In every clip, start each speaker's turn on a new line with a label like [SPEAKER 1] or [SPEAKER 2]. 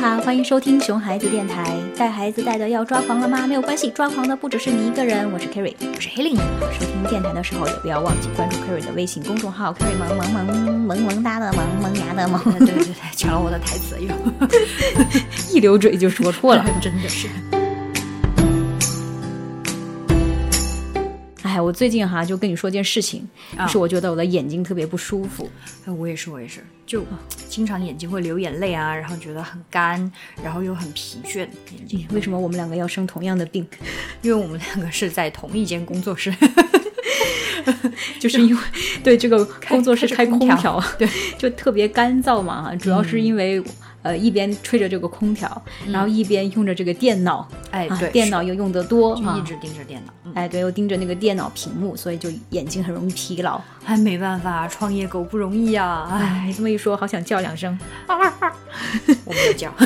[SPEAKER 1] 好，欢迎收听熊孩子电台。带孩子带的要抓狂了吗？没有关系，抓狂的不只是你一个人。我是 Kerry，
[SPEAKER 2] 我是 Helly。
[SPEAKER 1] 收听电台的时候也不要忘记关注 Kerry 的微信公众号 Kerry 萌萌萌萌萌哒的萌萌牙的萌。
[SPEAKER 2] 对对对，抢了我的台词又，
[SPEAKER 1] 一流嘴就说错了，
[SPEAKER 2] 真的是。
[SPEAKER 1] 我最近哈就跟你说件事情，就是我觉得我的眼睛特别不舒服。
[SPEAKER 2] 哎，我也是，我也是，就经常眼睛会流眼泪啊，然后觉得很干，然后又很疲倦。眼睛
[SPEAKER 1] 为什么我们两个要生同样的病？
[SPEAKER 2] 因为我们两个是在同一间工作室，
[SPEAKER 1] 就是因为对这个工作室开空调，
[SPEAKER 2] 对，
[SPEAKER 1] 就特别干燥嘛哈。主要是因为。呃，一边吹着这个空调，然后一边用着这个电脑，
[SPEAKER 2] 哎，对，
[SPEAKER 1] 电脑又用得多，
[SPEAKER 2] 就一直盯着电脑，
[SPEAKER 1] 哎，对，又盯着那个电脑屏幕，所以就眼睛很容易疲劳。
[SPEAKER 2] 哎，没办法，创业狗不容易呀。
[SPEAKER 1] 哎，这么一说，好想叫两声，
[SPEAKER 2] 我没有叫。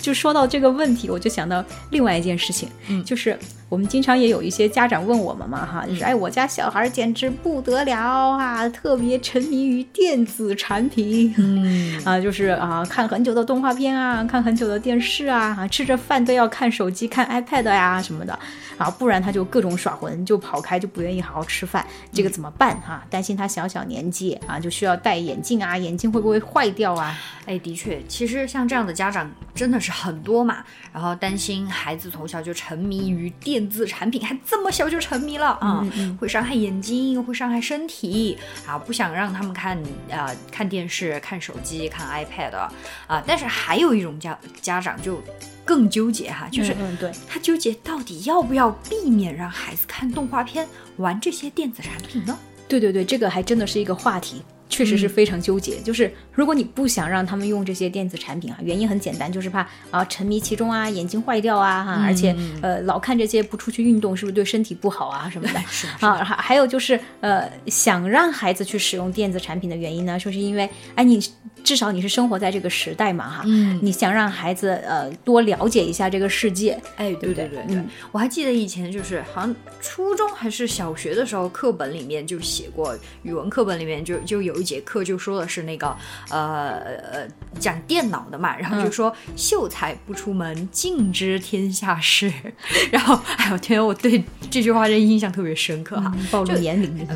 [SPEAKER 1] 就说到这个问题，我就想到另外一件事情，嗯，就是我们经常也有一些家长问我们嘛，哈，就是哎，我家小孩简直不得了啊，特别沉迷于电子产品，嗯，啊，就是啊，看很久的动画片啊，看很久的电视啊，啊，吃着饭都要看手机、看 iPad 呀什么的，啊，不然他就各种耍混，就跑开，就不愿意好好吃饭，这个怎么办哈？担心他小小年纪啊，就需要戴眼镜啊，眼镜会不会坏掉啊？
[SPEAKER 2] 哎，的确，其实像这样的家长真的是很多嘛，然后担心孩子从小就沉迷于电子产品，还这么小就沉迷了啊，会伤害眼睛，会伤害身体啊，不想让他们看啊看电视、看手机、看 iPad 啊，但是还有一种家家长就更纠结哈，就是
[SPEAKER 1] 对
[SPEAKER 2] 他纠结到底要不要避免让孩子看动画片、玩这些电子产品呢？
[SPEAKER 1] 对对对，这个还真的是一个话题。确实是非常纠结，就是如果你不想让他们用这些电子产品啊，原因很简单，就是怕啊沉迷其中啊，眼睛坏掉啊哈，而且呃老看这些不出去运动，是不是对身体不好啊什么的。啊？还还有就是呃想让孩子去使用电子产品的原因呢，就是因为哎你至少你是生活在这个时代嘛哈，嗯，你想让孩子呃多了解一下这个世界，
[SPEAKER 2] 哎对对对？对，我还记得以前就是好像初中还是小学的时候，课本里面就写过，语文课本里面就就有。有一节课就说的是那个呃呃讲电脑的嘛，然后就说秀才不出门，尽知天下事。然后哎呦天，我对这句话这印象特别深刻哈，
[SPEAKER 1] 暴露年龄。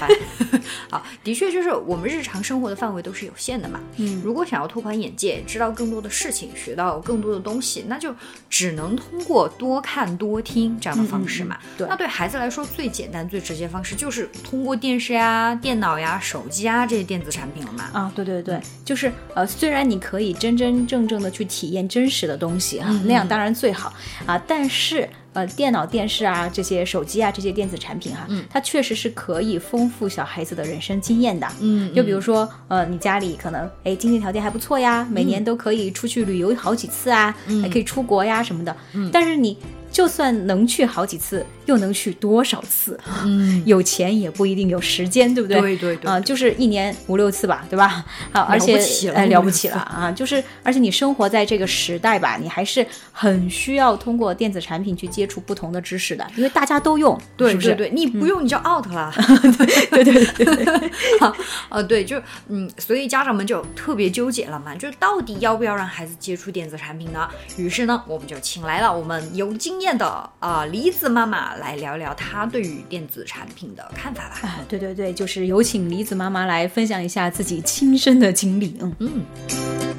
[SPEAKER 2] 好，的确就是我们日常生活的范围都是有限的嘛。嗯，如果想要拓宽眼界，知道更多的事情，学到更多的东西，那就只能通过多看多听这样的方式嘛。
[SPEAKER 1] 对，
[SPEAKER 2] 那对孩子来说最简单最直接方式就是通过电视呀、电脑呀、手机啊。这些电子产品了嘛？
[SPEAKER 1] 啊，对对对，就是呃，虽然你可以真真正正的去体验真实的东西哈，那样当然最好啊，但是呃，电脑、电视啊，这些手机啊，这些电子产品哈，它确实是可以丰富小孩子的人生经验的。嗯，就比如说呃，你家里可能哎经济条件还不错呀，每年都可以出去旅游好几次啊，还可以出国呀什么的。嗯，但是你。就算能去好几次，又能去多少次？嗯，有钱也不一定有时间，对不对？
[SPEAKER 2] 对对对，
[SPEAKER 1] 啊，就是一年五六次吧，对吧？好，而且
[SPEAKER 2] 哎，
[SPEAKER 1] 了不起了啊！就是，而且你生活在这个时代吧，你还是很需要通过电子产品去接触不同的知识的，因为大家都用，
[SPEAKER 2] 对
[SPEAKER 1] 不是？
[SPEAKER 2] 对，你不用你就 out 了。
[SPEAKER 1] 对 对对，
[SPEAKER 2] 好，呃，对，就嗯，所以家长们就特别纠结了嘛，就到底要不要让孩子接触电子产品呢？于是呢，我们就请来了我们有经。验的啊，梨子妈妈来聊聊她对于电子产品的看法吧。
[SPEAKER 1] 啊，对对对，就是有请梨子妈妈来分享一下自己亲身的经历。嗯嗯。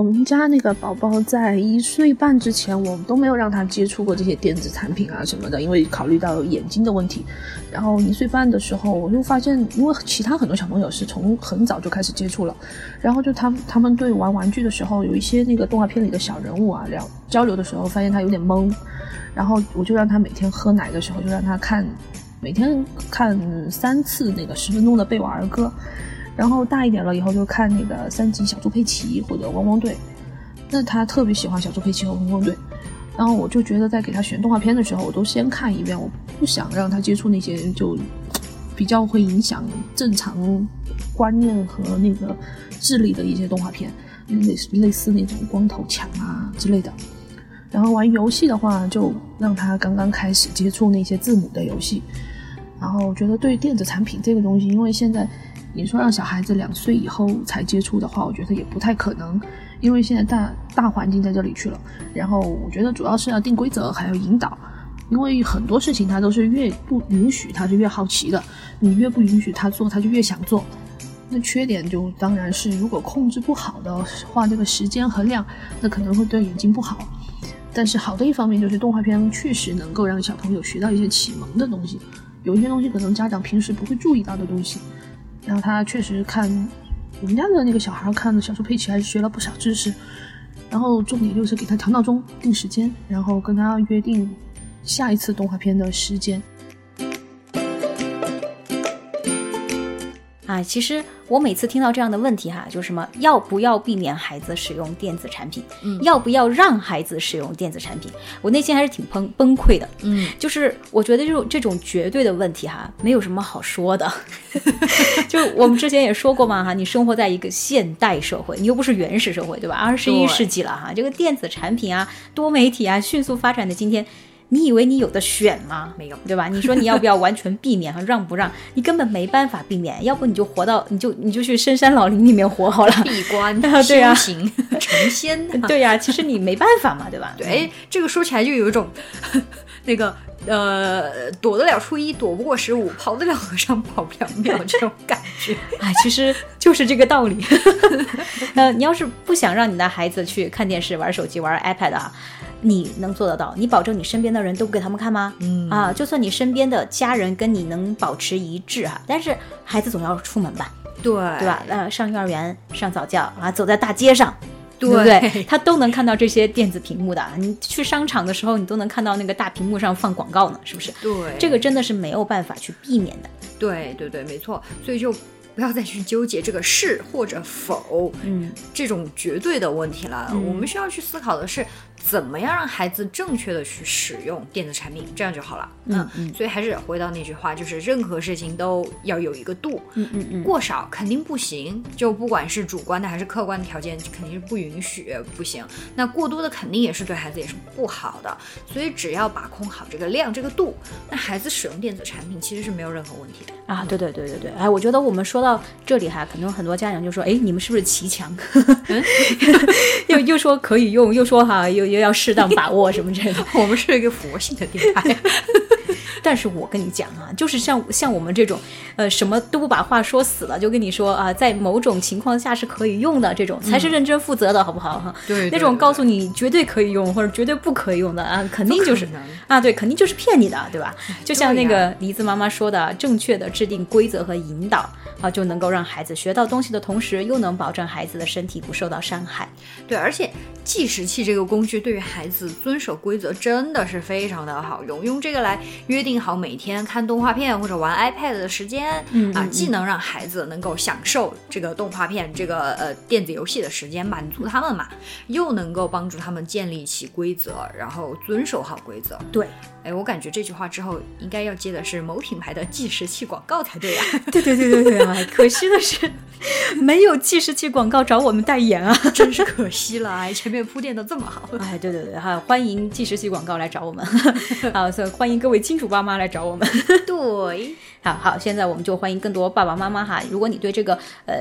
[SPEAKER 3] 我们家那个宝宝在一岁半之前，我们都没有让他接触过这些电子产品啊什么的，因为考虑到眼睛的问题。然后一岁半的时候，我就发现，因为其他很多小朋友是从很早就开始接触了，然后就他他们对玩玩具的时候，有一些那个动画片里的小人物啊聊交流的时候，发现他有点懵。然后我就让他每天喝奶的时候，就让他看，每天看三次那个十分钟的贝瓦儿歌。然后大一点了以后就看那个三级小猪佩奇或者汪汪队，那他特别喜欢小猪佩奇和汪汪队，然后我就觉得在给他选动画片的时候，我都先看一遍，我不想让他接触那些就比较会影响正常观念和那个智力的一些动画片，类似类似那种光头强啊之类的。然后玩游戏的话，就让他刚刚开始接触那些字母的游戏。然后我觉得对电子产品这个东西，因为现在。你说让小孩子两岁以后才接触的话，我觉得也不太可能，因为现在大大环境在这里去了。然后我觉得主要是要定规则，还要引导，因为很多事情他都是越不允许他是越好奇的，你越不允许他做，他就越想做。那缺点就当然是如果控制不好的话，这个时间和量，那可能会对眼睛不好。但是好的一方面就是动画片确实能够让小朋友学到一些启蒙的东西，有一些东西可能家长平时不会注意到的东西。然后他确实看我们家的那个小孩看的小猪佩奇，还是学了不少知识。然后重点就是给他调闹钟、定时间，然后跟他约定下一次动画片的时间。
[SPEAKER 1] 啊，其实我每次听到这样的问题哈，就是什么要不要避免孩子使用电子产品，
[SPEAKER 2] 嗯
[SPEAKER 1] 要不要让孩子使用电子产品，我内心还是挺崩崩溃的。
[SPEAKER 2] 嗯，
[SPEAKER 1] 就是我觉得这种这种绝对的问题哈，没有什么好说的。就是我们之前也说过嘛哈，你生活在一个现代社会，你又不是原始社会，对吧？二十一世纪了哈，这个电子产品啊、多媒体啊迅速发展的今天，你以为你有的选吗？
[SPEAKER 2] 没有
[SPEAKER 1] 对吧？你说你要不要完全避免和让不让？你根本没办法避免，要不你就活到你就你就去深山老林里面活好了。
[SPEAKER 2] 闭关 修行成仙呐。
[SPEAKER 1] 对呀、其实你没办法嘛，对吧？
[SPEAKER 2] 对，哎，这个说起来就有一种那个呃，躲得了初一，躲不过十五，跑得了和尚跑不了庙这种感觉。
[SPEAKER 1] 哎，其实就是这个道理。呃，你要是不想让你的孩子去看电视、玩手机、玩 iPad 啊，你能做得到？你保证你身边的人都不给他们看吗？
[SPEAKER 2] 嗯
[SPEAKER 1] 啊，就算你身边的家人跟你能保持一致哈、但是孩子总要出门吧，
[SPEAKER 2] 对
[SPEAKER 1] 对吧？呃，上幼儿园、上早教啊，走在大街上。对不
[SPEAKER 2] 对
[SPEAKER 1] 对？他都能看到这些电子屏幕的。你去商场的时候，你都能看到那个大屏幕上放广告呢，是不是？
[SPEAKER 2] 对，
[SPEAKER 1] 这个真的是没有办法去避免的。
[SPEAKER 2] 对对对，没错，所以就不要再去纠结这个是或者否，
[SPEAKER 1] 嗯，
[SPEAKER 2] 这种绝对的问题了。
[SPEAKER 1] 嗯
[SPEAKER 2] 我们需要去思考的是，怎么样让孩子正确的去使用电子产品，这样就好了。
[SPEAKER 1] 嗯嗯
[SPEAKER 2] 所以还是回到那句话，就是任何事情都要有一个度，
[SPEAKER 1] 嗯嗯嗯，
[SPEAKER 2] 过少肯定不行。就不管是主观的还是客观的条件，肯定是不允许不行。那过多的肯定也是对孩子也是不好的。所以只要把控好这个量这个度，那孩子使用电子产品其实是没有任何问题的。
[SPEAKER 1] 啊，对对对对对，哎，我觉得我们说到这里哈，可能很多家长就说，哎，你们是不是骑墙？又又说可以用，又说哈，又又要适当把握什么之类的。
[SPEAKER 2] 我们是一个佛系的电台。
[SPEAKER 1] 但是我跟你讲啊，就是像像我们这种，呃，什么都不把话说死了，就跟你说啊，在某种情况下是可以用的，这种才是认真负责的，好不好哈？
[SPEAKER 2] 对
[SPEAKER 1] 那种告诉你绝对可以用或者绝对不可以用的啊，肯定就是啊，对，肯定就是骗你的，对吧？就像那个梨子妈妈说的，正确的制定规则和引导啊，就能够让孩子学到东西的同时，又能保证孩子的身体不受到伤害。
[SPEAKER 2] 对，而且计时器这个工具对于孩子遵守规则真的是非常的好用，用这个来约定好每天看动画片或者玩 iPad 的时间，啊，
[SPEAKER 1] 嗯啊
[SPEAKER 2] 既能让孩子能够享受这个动画片这个呃电子游戏的时间，满足他们嘛，又能够帮助他们建立起规则，然后遵守好规则。
[SPEAKER 1] 对，
[SPEAKER 2] 哎，我感觉这句话之后应该要接的是某品牌的计时器广告才对 呀、
[SPEAKER 1] 对对对对对啊！可惜的是，没有计时器广告找我们代言啊。
[SPEAKER 2] 真是可惜了，哎，前面铺垫的这么好。
[SPEAKER 1] 哎，对对对，哈，欢迎计时器广告来找我们，啊，所以欢迎各位金主爸妈来找我们。
[SPEAKER 2] 对，
[SPEAKER 1] 好好，现在我们就欢迎更多爸爸妈妈哈。如果你对这个呃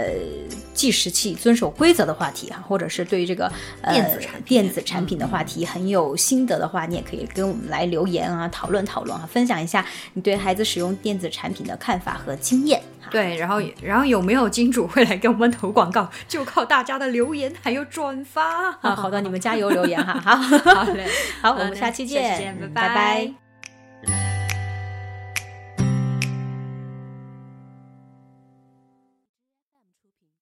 [SPEAKER 1] 计时器遵守规则的话题哈，或者是对这个、呃、
[SPEAKER 2] 电子产品
[SPEAKER 1] 电子产品的话题很有心得的话，你也可以跟我们来留言啊，讨论讨论啊，分享一下你对孩子使用电子产品的看法和经验。
[SPEAKER 2] 对，然后然后有没有金主会来给我们投广告，就靠大家的留言还有转发。
[SPEAKER 1] 啊，好的，你们加油留言哈。好，
[SPEAKER 2] 好嘞，
[SPEAKER 1] 好，我们下期见，拜拜